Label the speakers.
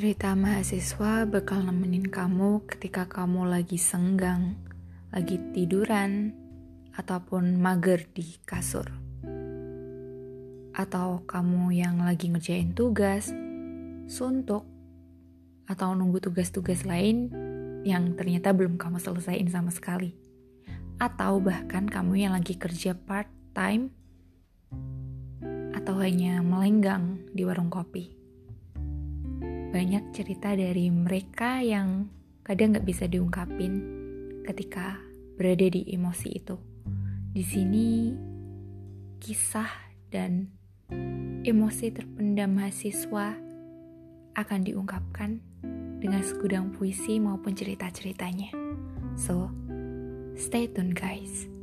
Speaker 1: Cerita mahasiswa bakal nemenin kamu ketika kamu lagi senggang, lagi tiduran, ataupun mager di kasur. Atau kamu yang lagi ngerjain tugas, suntuk, atau nunggu tugas-tugas lain yang ternyata belum kamu selesaiin sama sekali. Atau bahkan kamu yang lagi kerja part-time, atau hanya melenggang di warung kopi banyak cerita dari mereka yang kadang nggak bisa diungkapin ketika berada di emosi itu. Di sini kisah dan emosi terpendam mahasiswa akan diungkapkan dengan segudang puisi maupun cerita-ceritanya. So, stay tune guys.